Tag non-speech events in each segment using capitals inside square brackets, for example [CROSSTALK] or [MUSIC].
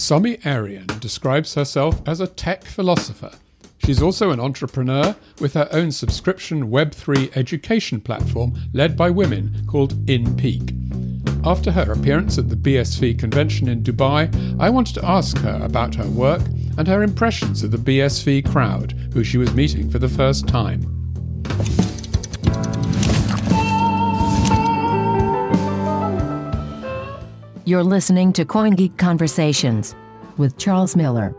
Somi Arian describes herself as a tech philosopher. She's also an entrepreneur with her own subscription Web3 education platform led by women called InPeak. After her appearance at the BSV convention in Dubai, I wanted to ask her about her work and her impressions of the BSV crowd, who she was meeting for the first time. You're listening to CoinGeek Conversations with Charles Miller.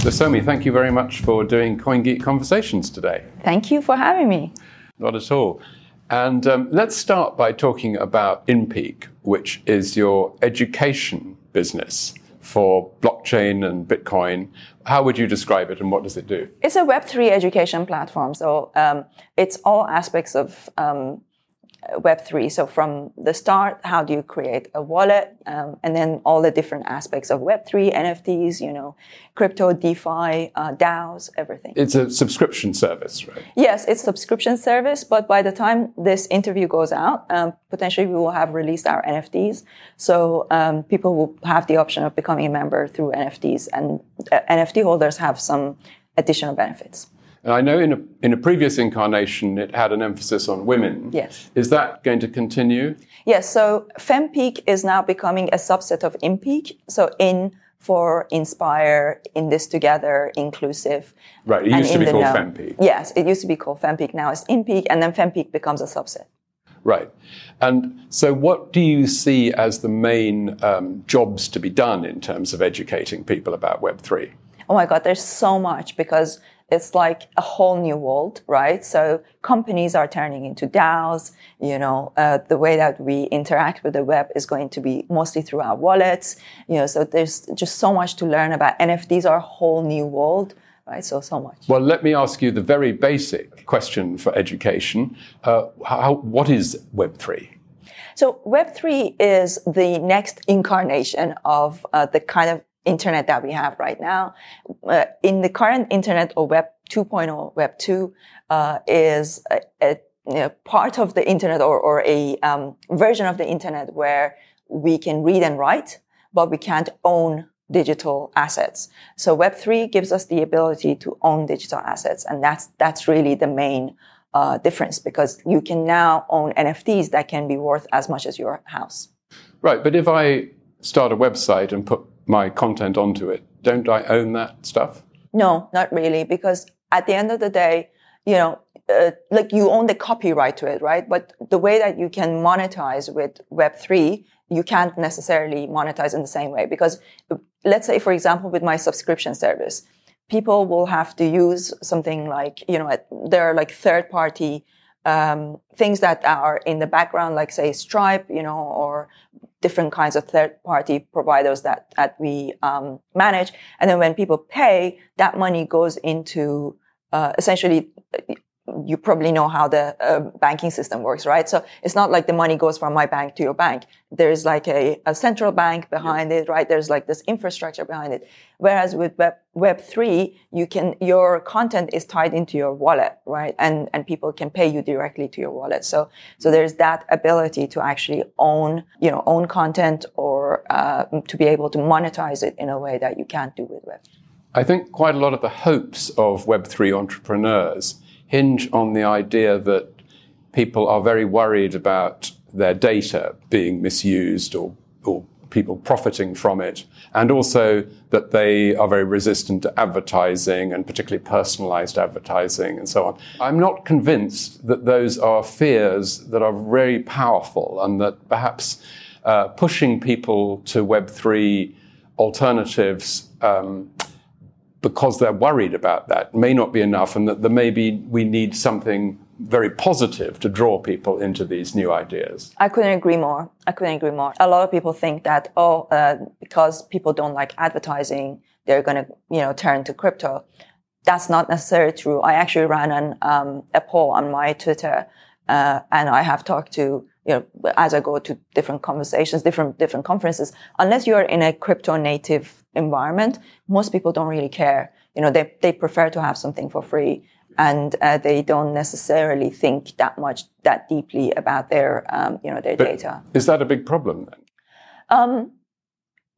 So, Somi, thank you very much for doing CoinGeek Conversations today. Thank you for having me. Not at all. And um, let's start by talking about InPeak, which is your education business for blockchain and Bitcoin. How would you describe it and what does it do? It's a Web3 education platform. So um, it's all aspects of um, Web3. So from the start, how do you create a wallet? Um, and then all the different aspects of Web3, NFTs, you know, crypto, DeFi, uh, DAOs, everything. It's a subscription service, right? Yes, it's subscription service. But by the time this interview goes out, um, potentially we will have released our NFTs. So um, people will have the option of becoming a member through NFTs and uh, NFT holders have some additional benefits. And I know in a, in a previous incarnation it had an emphasis on women. Yes. Is that going to continue? Yes. So FemPeak is now becoming a subset of InPeak. So in for inspire, in this together, inclusive. Right. It used to be called know. FemPeak. Yes. It used to be called FemPeak. Now it's InPeak, and then FemPeak becomes a subset. Right. And so, what do you see as the main um, jobs to be done in terms of educating people about Web3? Oh my God, there's so much because it's like a whole new world, right? So companies are turning into DAOs. You know, uh, the way that we interact with the web is going to be mostly through our wallets. You know, so there's just so much to learn about. NFTs are a whole new world. Right, so so much. Well, let me ask you the very basic question for education: uh, how, What is Web three? So Web three is the next incarnation of uh, the kind of internet that we have right now. Uh, in the current internet or web 2.0, web 2 uh, is a, a part of the internet or, or a um, version of the internet where we can read and write, but we can't own digital assets. So web 3 gives us the ability to own digital assets. And that's, that's really the main uh, difference because you can now own NFTs that can be worth as much as your house. Right. But if I start a website and put my content onto it, don't I own that stuff? No, not really, because at the end of the day, you know, uh, like you own the copyright to it, right? But the way that you can monetize with Web3, you can't necessarily monetize in the same way because let's say, for example, with my subscription service, people will have to use something like, you know, there are like third party um, things that are in the background, like say Stripe, you know, or different kinds of third party providers that, that we um, manage. And then when people pay, that money goes into uh, essentially you probably know how the uh, banking system works, right? So it's not like the money goes from my bank to your bank. There's like a, a central bank behind yeah. it, right? There's like this infrastructure behind it. Whereas with Web, Web three, you can, your content is tied into your wallet, right? And, and people can pay you directly to your wallet. So, so there's that ability to actually own, you know, own content or, uh, to be able to monetize it in a way that you can't do with Web. I think quite a lot of the hopes of Web3 entrepreneurs hinge on the idea that people are very worried about their data being misused or, or people profiting from it, and also that they are very resistant to advertising and particularly personalized advertising and so on. I'm not convinced that those are fears that are very powerful and that perhaps uh, pushing people to Web3 alternatives um, because they're worried about that may not be enough and that there maybe we need something very positive to draw people into these new ideas. I couldn't agree more. I couldn't agree more. A lot of people think that, oh, uh, because people don't like advertising, they're going to, you know, turn to crypto. That's not necessarily true. I actually ran an, um, a poll on my Twitter, uh, and I have talked to you know, as I go to different conversations, different, different conferences, unless you're in a crypto native environment, most people don't really care. You know, they, they prefer to have something for free and uh, they don't necessarily think that much, that deeply about their, um, you know, their but data. Is that a big problem then? Um,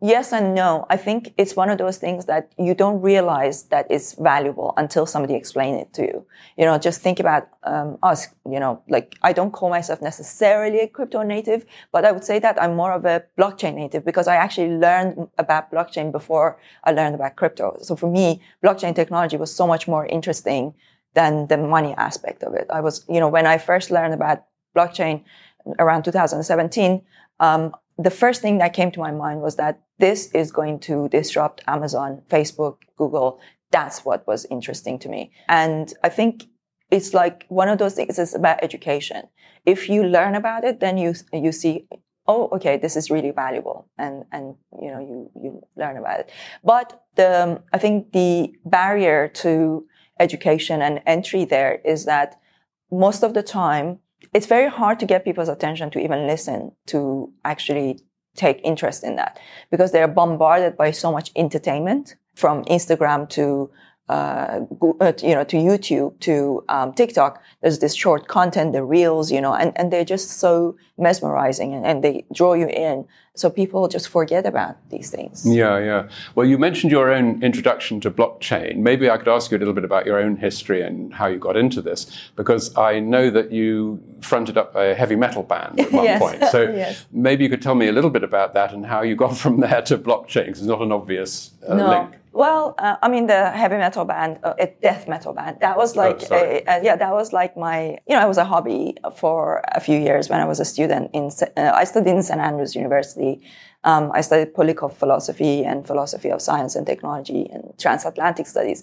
yes and no. I think it's one of those things that you don't realize that it's valuable until somebody explains it to you. You know, just think about um, us. You know, like I don't call myself necessarily a crypto native, but I would say that I'm more of a blockchain native because I actually learned about blockchain before I learned about crypto. So for me, blockchain technology was so much more interesting than the money aspect of it. I was, you know, when I first learned about blockchain around 2017, um, the first thing that came to my mind was that this is going to disrupt Amazon, Facebook, Google. That's what was interesting to me. And I think it's like one of those things is about education. If you learn about it, then you, you see, oh, okay, this is really valuable. And, and, you know, you, you learn about it. But the, I think the barrier to education and entry there is that most of the time it's very hard to get people's attention to even listen to actually take interest in that because they're bombarded by so much entertainment from Instagram to uh, uh you know to YouTube to um, TikTok. There's this short content, the reels, you know, and, and they're just so mesmerizing and, and they draw you in. So people just forget about these things. Yeah, yeah. Well, you mentioned your own introduction to blockchain. Maybe I could ask you a little bit about your own history and how you got into this, because I know that you fronted up a heavy metal band at [LAUGHS] one yes. point. So [LAUGHS] yes. maybe you could tell me a little bit about that and how you got [LAUGHS] from there to blockchain, because it's not an obvious uh, no. link. Well, uh, I mean, the heavy metal band, uh, death metal band, that was like, oh, a, a, yeah, that was like my, you know, it was a hobby for a few years when I was a student in, uh, I studied in St. Andrews University. Um, I studied political philosophy and philosophy of science and technology and transatlantic studies.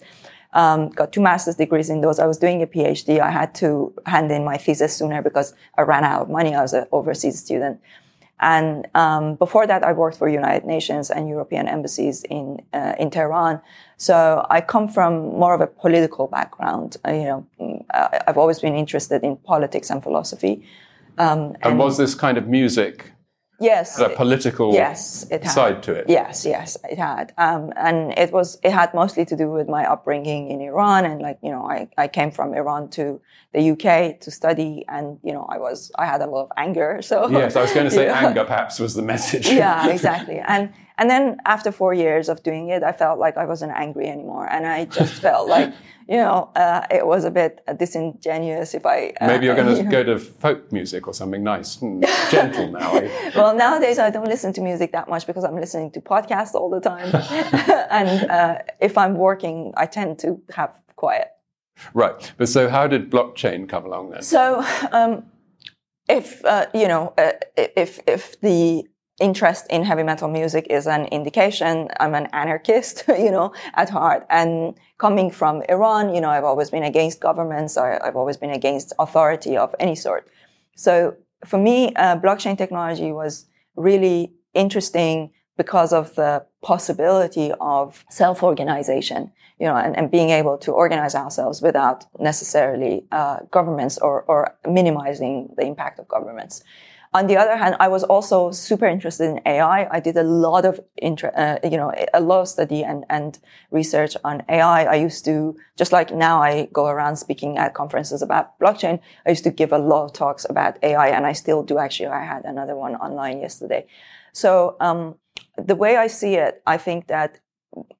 Um, got two master's degrees in those. I was doing a PhD. I had to hand in my thesis sooner because I ran out of money. I was an overseas student. And um, before that, I worked for United Nations and European embassies in uh, in Tehran. So I come from more of a political background. Uh, you know, mm, I've always been interested in politics and philosophy. Um, and, and, was this kind of music Yes. a political yes, it had. side to it. Yes, yes, it had. Um, and it was, it had mostly to do with my upbringing in Iran. And like, you know, I, I came from Iran to the UK to study and, you know, I was, I had a lot of anger. So. Yes, I was going [LAUGHS] to say anger perhaps was the message. yeah, exactly. And, and then after four years of doing it, I felt like I wasn't angry anymore. And I just [LAUGHS] felt like, you know, uh, it was a bit disingenuous if I. Uh, Maybe you're going to you know. go to folk music or something nice and [LAUGHS] gentle now. Eh? well, nowadays I don't listen to music that much because I'm listening to podcasts all the time. [LAUGHS] and uh, if I'm working, I tend to have quiet. Right. But so how did blockchain come along then? So, um, if, uh, you know, uh, if, if the interest in heavy metal music is an indication I'm an anarchist, [LAUGHS] you know, at heart. And coming from Iran, you know, I've always been against governments. I, have always been against authority of any sort. So for me, uh, blockchain technology was really interesting because of the possibility of self-organization, you know, and, and being able to organize ourselves without necessarily uh, governments or, or minimizing the impact of governments. On the other hand, I was also super interested in AI. I did a lot of inter, uh, you know, a lot of study and, and research on AI. I used to, just like now I go around speaking at conferences about blockchain. I used to give a lot of talks about AI and I still do actually. I had another one online yesterday. So, um, the way I see it, I think that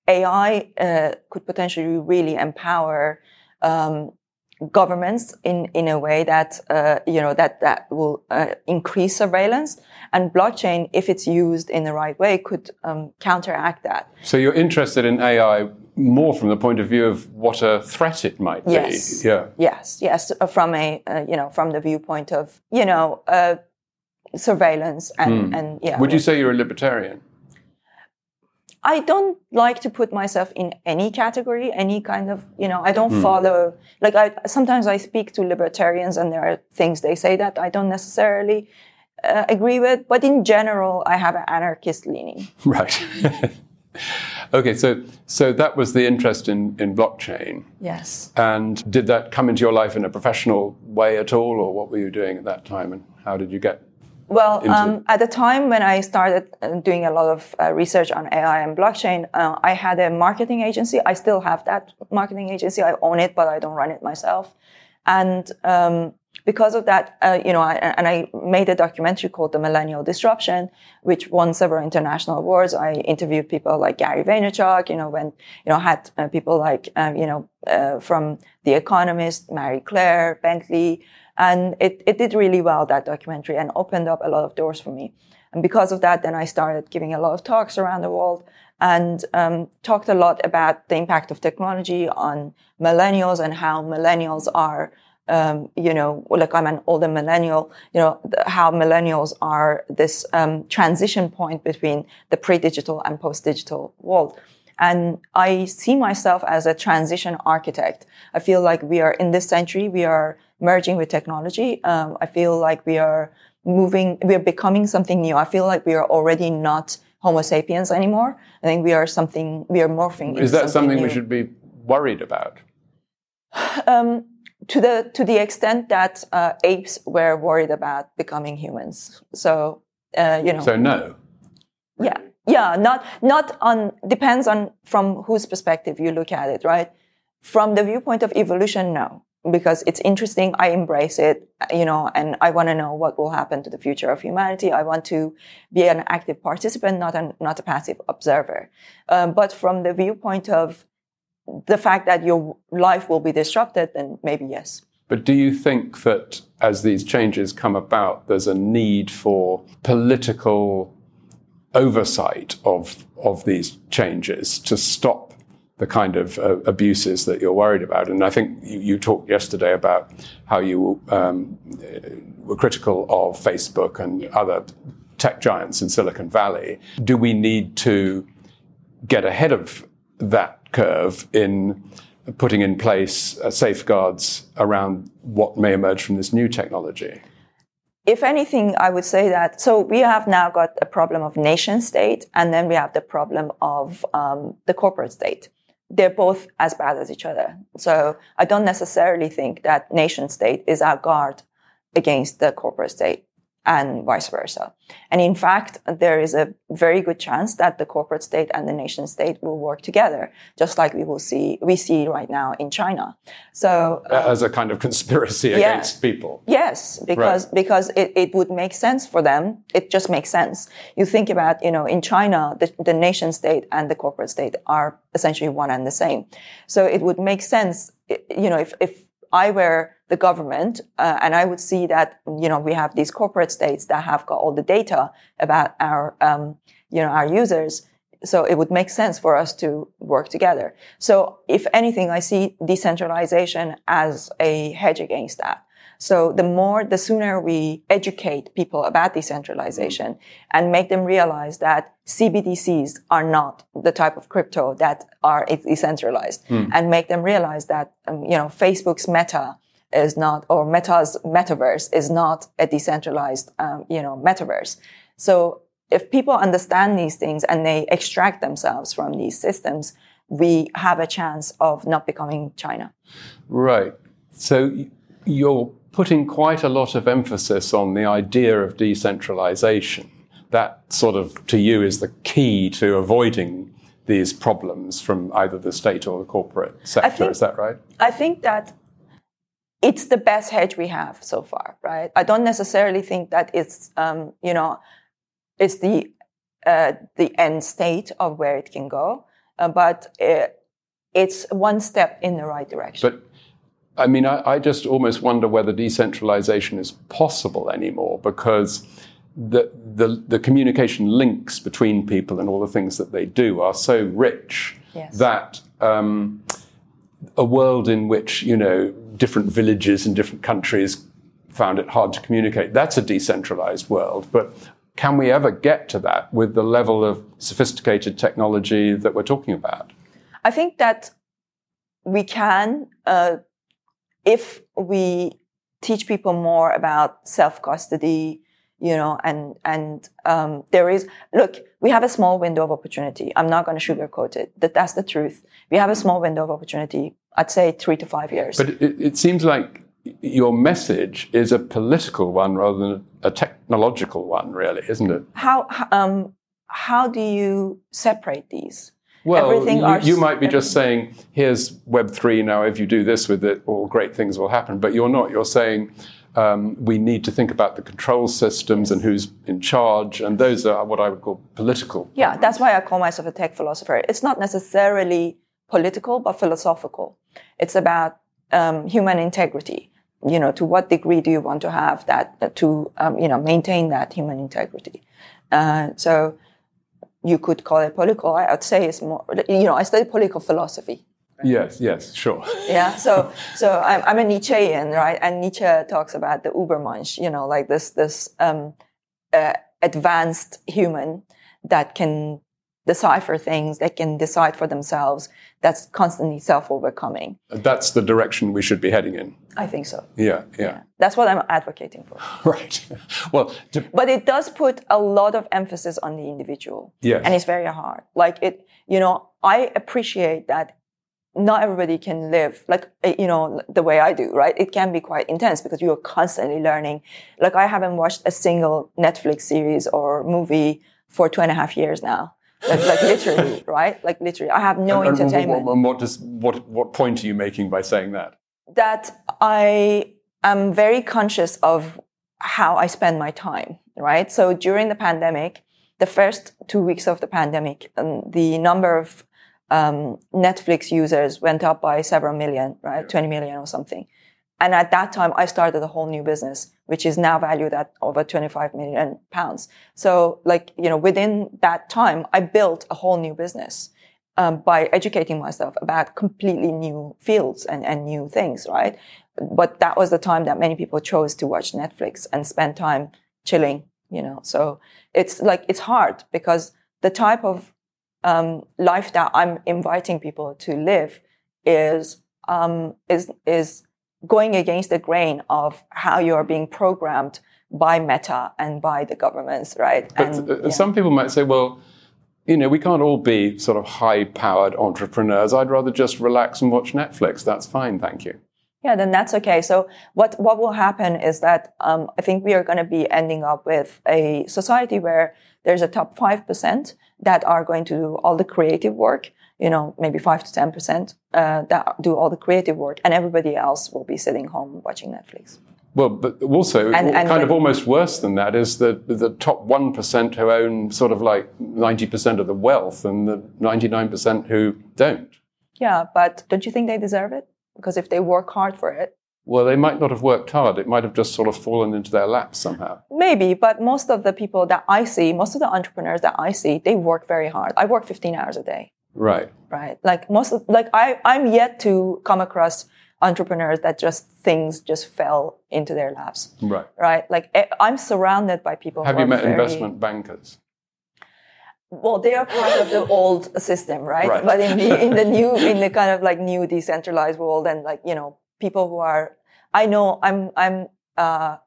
AI uh, could potentially really empower um, governments in, in a way that, uh, you know, that, that will uh, increase surveillance. And blockchain, if it's used in the right way, could um, counteract that. So you're interested in AI more from the point of view of what a threat it might be. Yes. Yeah. Yes. Yes. Uh, from a, uh, you know, from the viewpoint of, you know, uh, surveillance and, mm. and yeah. Would you say you're a libertarian? I don't like to put myself in any category, any kind of, you know, I don't mm. follow, like I, sometimes I speak to libertarians and there are things they say that I don't necessarily uh, agree with, but in general, I have an anarchist leaning. [LAUGHS] Right. [LAUGHS] okay, so so that was the interest in, in blockchain. Yes. And did that come into your life in a professional way at all, or what were you doing at that time, and how did you get well, um, at the time when I started uh, doing a lot of uh, research on AI and blockchain, uh, I had a marketing agency. I still have that marketing agency. I own it, but I don't run it myself. And um, because of that, uh, you know, I, and I made a documentary called The Millennial Disruption, which won several international awards. I interviewed people like Gary Vaynerchuk, you know, when, you know, had uh, people like, um, you know, uh, from The Economist, Marie Claire, Bentley, and it, it did really well, that documentary, and opened up a lot of doors for me. And because of that, then I started giving a lot of talks around the world and um, talked a lot about the impact of technology on millennials and how millennials are um, you know, like I'm an older millennial, you know, how millennials are this um, transition point between the pre-digital and post-digital world. And I see myself as a transition architect. I feel like we are in this century, we are merging with technology. Um, I feel like we are moving, we are becoming something new. I feel like we are already not Homo sapiens anymore. I think we are something, we are morphing. Is that something, something we should be worried about? [SIGHS] Um, to the to the extent that uh, apes were worried about becoming humans. So uh, you know. So no. Yeah, yeah. Not not on depends on from whose perspective you look at it, right? From the viewpoint of evolution, no, because it's interesting. I embrace it, you know, and I want to know what will happen to the future of humanity. I want to be an active participant, not an not a passive observer. Um, but from the viewpoint of the fact that your life will be disrupted, then maybe yes. But do you think that as these changes come about, there's a need for political oversight of, of these changes to stop the kind of uh, abuses that you're worried about? And I think you, you talked yesterday about how you um, were critical of Facebook and other tech giants in Silicon Valley. Do we need to get ahead of that curve in putting in place uh, safeguards around what may emerge from this new technology? If anything, I would say that so we have now got a problem of nation state, and then we have the problem of um, the corporate state. They're both as bad as each other. So I don't necessarily think that nation state is our guard against the corporate state and vice versa. And in fact, there is a very good chance that the corporate state and the nation state will work together, just like we will see, we see right now in China. So, uh, as a kind of conspiracy yeah, against people. Yes, because, right. because it, it would make sense for them. It just makes sense. You think about, you know, in China, the, the nation state and the corporate state are essentially one and the same. So it would make sense, you know, if, if I were the government, uh, and I would see that you know we have these corporate states that have got all the data about our um, you know our users. So it would make sense for us to work together. So if anything, I see decentralization as a hedge against that. So the more, the sooner we educate people about decentralization and make them realize that CBDCs are not the type of crypto that are decentralized mm. and make them realize that, um, you know, Facebook's meta is not, or Meta's metaverse is not a decentralized, um, you know, metaverse. So if people understand these things and they extract themselves from these systems, we have a chance of not becoming China. Right. So you're putting quite a lot of emphasis on the idea of decentralization. That sort of, to you, is the key to avoiding these problems from either the state or the corporate sector. Think, is that right? I think that it's the best hedge we have so far, right? I don't necessarily think that it's, um, you know, it's the uh, the end state of where it can go, uh, but it, uh, it's one step in the right direction. But I mean, I, I, just almost wonder whether decentralization is possible anymore because the, the, the, communication links between people and all the things that they do are so rich yes. that um, a world in which, you know, different villages in different countries found it hard to communicate, that's a decentralized world. But can we ever get to that with the level of sophisticated technology that we're talking about? I think that we can. Uh, if we teach people more about self custody, you know, and and um, there is look, we have a small window of opportunity. I'm not going to sugarcoat it. That that's the truth. We have a small window of opportunity. I'd say three to five years. But it, it seems like your message is a political one rather than a technological one, really, isn't it? How um, how do you separate these? Well, you, you, might be just saying, here's Web3 now, if you do this with it, all great things will happen. But you're not. You're saying, Um, we need to think about the control systems and who's in charge, and those are what I would call political. Yeah, that's why I call myself a tech philosopher. It's not necessarily political, but philosophical. It's about um, human integrity. You know, to what degree do you want to have that to um, you know maintain that human integrity? Uh, so you could call it political. I would say it's more. You know, I study political philosophy. Yes, yes, sure. yeah, [LAUGHS] so so I'm, I'm a Nietzschean, right? And Nietzsche talks about the Übermensch, you know, like this this um, uh, advanced human that can decipher things, they can decide for themselves, that's constantly self-overcoming. That's the direction we should be heading in. I think so. Yeah, yeah. yeah. That's what I'm advocating for. [LAUGHS] right. Well, to... but it does put a lot of emphasis on the individual. Yes. And it's very hard. Like it, you know, I appreciate that not everybody can live like eh, you know the way I do, right? It can be quite intense because you are constantly learning. Like I haven't watched a single Netflix series or movie for two and a half years now. Like, like literally, right? Like literally, I have no and, entertainment. And what does what what point are you making by saying that? That I am very conscious of how I spend my time, right? So during the pandemic, the first two weeks of the pandemic, um, the number of um, Netflix users went up by several million, right? 20 million or something. And at that time, I started a whole new business, which is now valued at over 25 million pounds. So like, you know, within that time, I built a whole new business. Um, by educating myself about completely new fields and, and new things, right? But that was the time that many people chose to watch Netflix and spend time chilling, you know. So it's like, it's hard because the type of um, life that I'm inviting people to live is um, is is going against the grain of how you are being programmed by Meta and by the governments, right? But and, yeah. some people might say, well, you know, we can't all be sort of high-powered entrepreneurs. I'd rather just relax and watch Netflix. That's fine, thank you. Yeah, then that's okay. So what what will happen is that um, I think we are going to be ending up with a society where there's a top five percent that are going to do all the creative work, you know, maybe five to 10% uh, that do all the creative work and everybody else will be sitting home watching Netflix. Well, but also, and, and kind of almost worse than that is the, the top 1% who own sort of like 90% of the wealth and the 99% who don't. Yeah, but don't you think they deserve it? Because if they work hard for it, well, they might not have worked hard. It might have just sort of fallen into their laps somehow. Maybe, but most of the people that I see, most of the entrepreneurs that I see, they work very hard. I work 15 hours a day. Right. Right. Like most, like I, I'm yet to come across entrepreneurs that just things just fell into their laps. Right. Right. Like eh, I'm surrounded by people. Have you met very, investment bankers? Well, they are part of the old system, right? right? But in the [LAUGHS] in the new in the kind of like new decentralized world and like you know people who are, I know I'm, I'm, uh,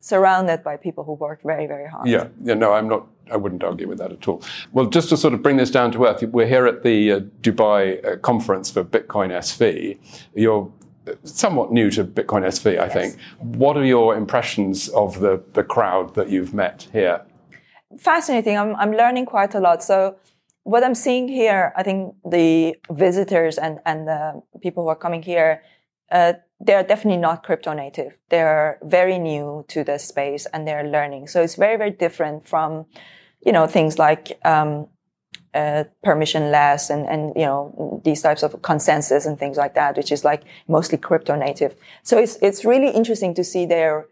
surrounded by people who work very, very hard. Yeah, yeah, no, I'm not. I wouldn't argue with that at all. Well, just to sort of bring this down to earth, we're here at the uh, Dubai uh, conference for Bitcoin SV. You're somewhat new to Bitcoin SV, I yes. think. What are your impressions of the the crowd that you've met here? Fascinating. I'm I'm learning quite a lot. So. What I'm seeing here, I think the visitors and, and the people who are coming here uh, they're definitely not crypto native. They're very new to the space and they're learning. So it's very, very different from, you know, things like, um, uh, permissionless and, and, you know, these types of consensus and things like that, which is like mostly crypto native. So it's, it's really interesting to see their,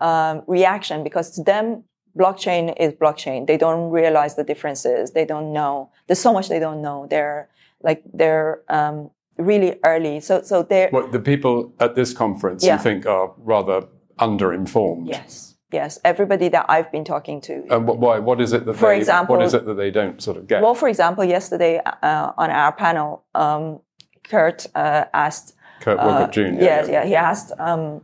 um, reaction because to them, blockchain is blockchain. They don't realize the differences. They don't know. There's so much they don't know. They're like, they're, um, really early. So, so they What the people at this conference yeah. you think are rather underinformed? Yes, yes. Everybody that I've been talking to. And what, why? What is it that for they? Example, what is it that they don't sort of get? Well, for example, yesterday uh, on our panel, um, Kurt uh, asked. Kurt Wuckert uh, Jr. Yes, yeah, yeah, He asked um,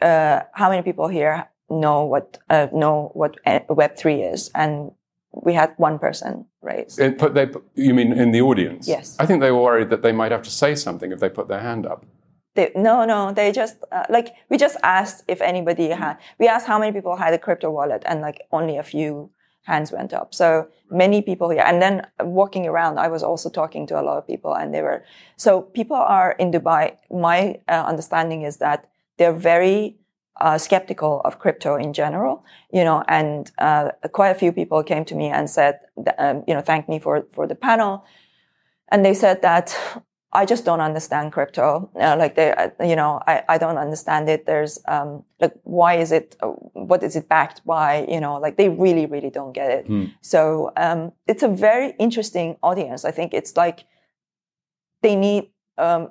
uh, how many people here know what uh, know what Web three is, and we had one person raise. It put they, you mean in the audience? Yes. I think they were worried that they might have to say something if they put their hand up. They, no, no, they just, uh, like, we just asked if anybody had, we asked how many people had a crypto wallet and like only a few hands went up. So many people here. And then walking around, I was also talking to a lot of people and they were, so people are in Dubai. My uh, understanding is that they're very uh, skeptical of crypto in general, you know, and uh, quite a few people came to me and said, that, um, you know, thank me for for the panel, and they said that I just don't understand crypto. Uh, like they, uh, you know, I, I don't understand it. There's, um, like, why is it, uh, what is it backed by? You know, like they really, really don't get it. Hmm. So, um, it's a very interesting audience. I think it's like they need, um,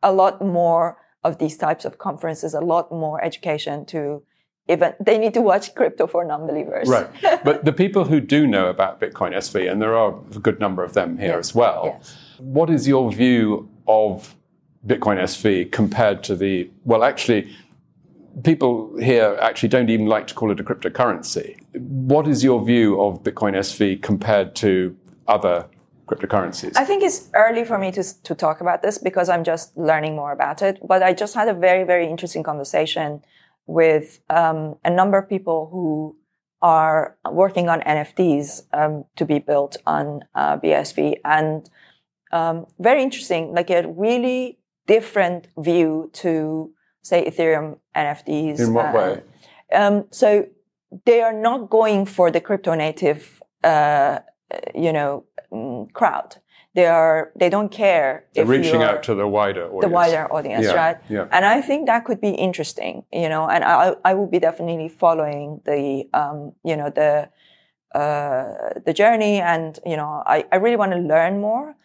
a lot more of these types of conferences, a lot more education to even, they need to watch crypto for non-believers. Right. [LAUGHS] but the people who do know about Bitcoin SV, and there are a good number of them here as well, yes what is your view of Bitcoin SV compared to the, well, actually, people here actually don't even like to call it a cryptocurrency. What is your view of Bitcoin SV compared to other cryptocurrencies? I think it's early for me to, to talk about this because I'm just learning more about it. But I just had a very, very interesting conversation with um, a number of people who are working on NFTs um, to be built on uh, BSV. And um, very interesting, like a really different view to say Ethereum NFTs. In what way? Um, so they are not going for the crypto native, uh, you know, mm, crowd. They are. They don't care. They're reaching out to the wider audience. The wider audience, yeah, right? Yeah. And I think that could be interesting, you know. And I, I will be definitely following the, um, you know, the, uh, the journey, and you know, I, I really want to learn more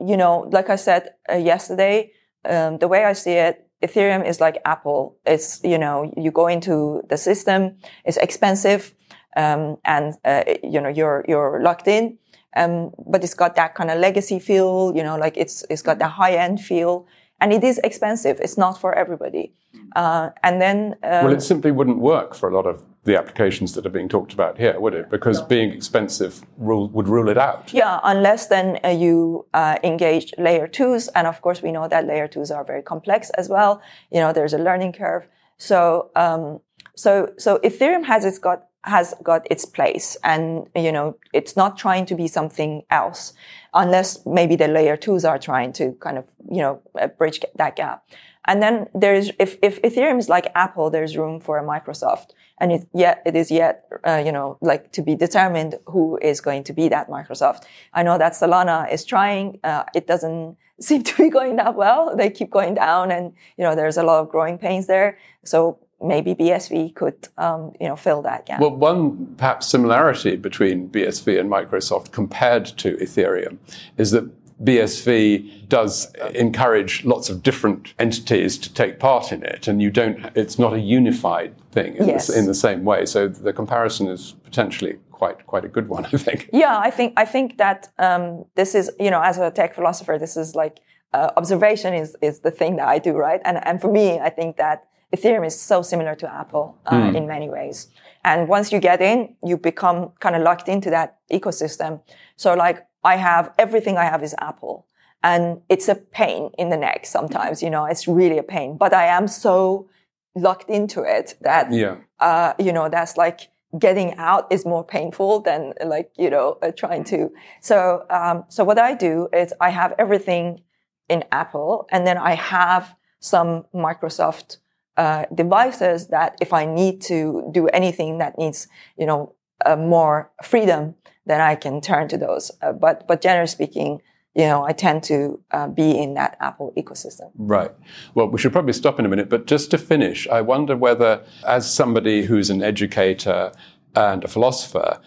you know, like I said uh, yesterday, um, the way I see it, Ethereum is like Apple. It's, you know, you go into the system, it's expensive, um, and, uh, you know, you're, you're locked in. Um, but it's got that kind of legacy feel, you know, like it's, it's got that high end feel and it is expensive. It's not for everybody. Uh, and then, um, well, it simply wouldn't work for a lot of the applications that are being talked about here, would it? Because no. being expensive rule, would rule it out. Yeah, unless then uh, you uh, engage layer twos, and of course we know that layer twos are very complex as well. You know, there's a learning curve. So, um, so, so Ethereum has its got has got its place, and you know, it's not trying to be something else, unless maybe the layer twos are trying to kind of you know uh, bridge that gap. And then there's, if, if Ethereum is like Apple, there's room for a Microsoft. And it yet, it is yet, uh, you know, like to be determined who is going to be that Microsoft. I know that Solana is trying. Uh, it doesn't [LAUGHS] seem to be going that well. They keep going down and, you know, there's a lot of growing pains there. So maybe BSV could, um, you know, fill that gap. Well, one perhaps similarity between BSV and Microsoft compared to Ethereum is that BSV does encourage lots of different entities to take part in it, and you don't. It's not a unified thing in, yes. the, in the same way. So the comparison is potentially quite quite a good one, I think. Yeah, I think I think that um, this is you know as a tech philosopher, this is like uh, observation is is the thing that I do, right? And and for me, I think that Ethereum is so similar to Apple uh, mm. in many ways. And once you get in, you become kind of locked into that ecosystem. So like I have everything I have is Apple. And it's a pain in the neck sometimes, you know, it's really a pain. But I am so locked into it that, yeah. uh, you know, that's like getting out is more painful than like, you know, uh, trying to. So, um, so what I do is I have everything in Apple and then I have some Microsoft uh, devices that if I need to do anything that needs, you know, uh, more freedom, then I can turn to those. Uh, but but generally speaking, you know, I tend to uh, be in that Apple ecosystem. Right. Well, we should probably stop in a minute, but just to finish, I wonder whether, as somebody who's an educator and a philosopher,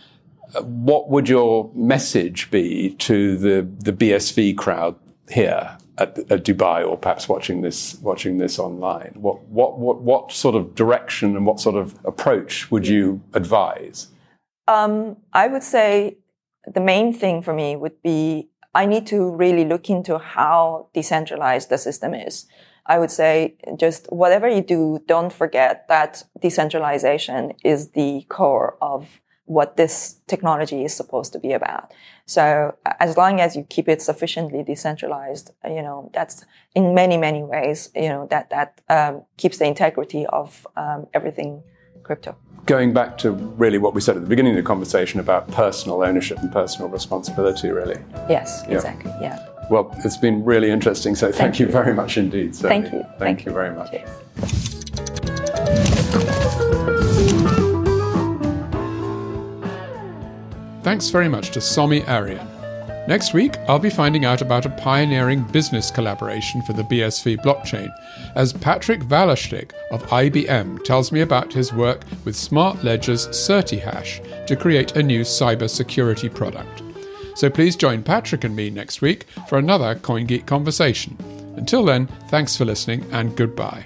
what would your message be to the, the BSV crowd here at, at, Dubai, or perhaps watching this watching this online? What what what what sort of direction and what sort of approach would you advise? Um, I would say the main thing for me would be I need to really look into how decentralized the system is. I would say just whatever you do, don't forget that decentralization is the core of what this technology is supposed to be about. So as long as you keep it sufficiently decentralized, you know, that's in many, many ways, you know, that, that um, keeps the integrity of um, everything crypto going back to really what we said at the beginning of the conversation about personal ownership and personal responsibility, really. Yes, yeah. exactly. Yeah. Well, it's been really interesting. So thank, thank you. you. very much indeed. Thank you. Thank, thank you. you very much. Cheers. Thanks very much to Somi Arian. Next week, I'll be finding out about a pioneering business collaboration for the BSV blockchain as Patrick Wallerstedt of IBM tells me about his work with Smart Ledger's CertiHash to create a new cybersecurity product. So please join Patrick and me next week for another CoinGeek conversation. Until then, thanks for listening and goodbye.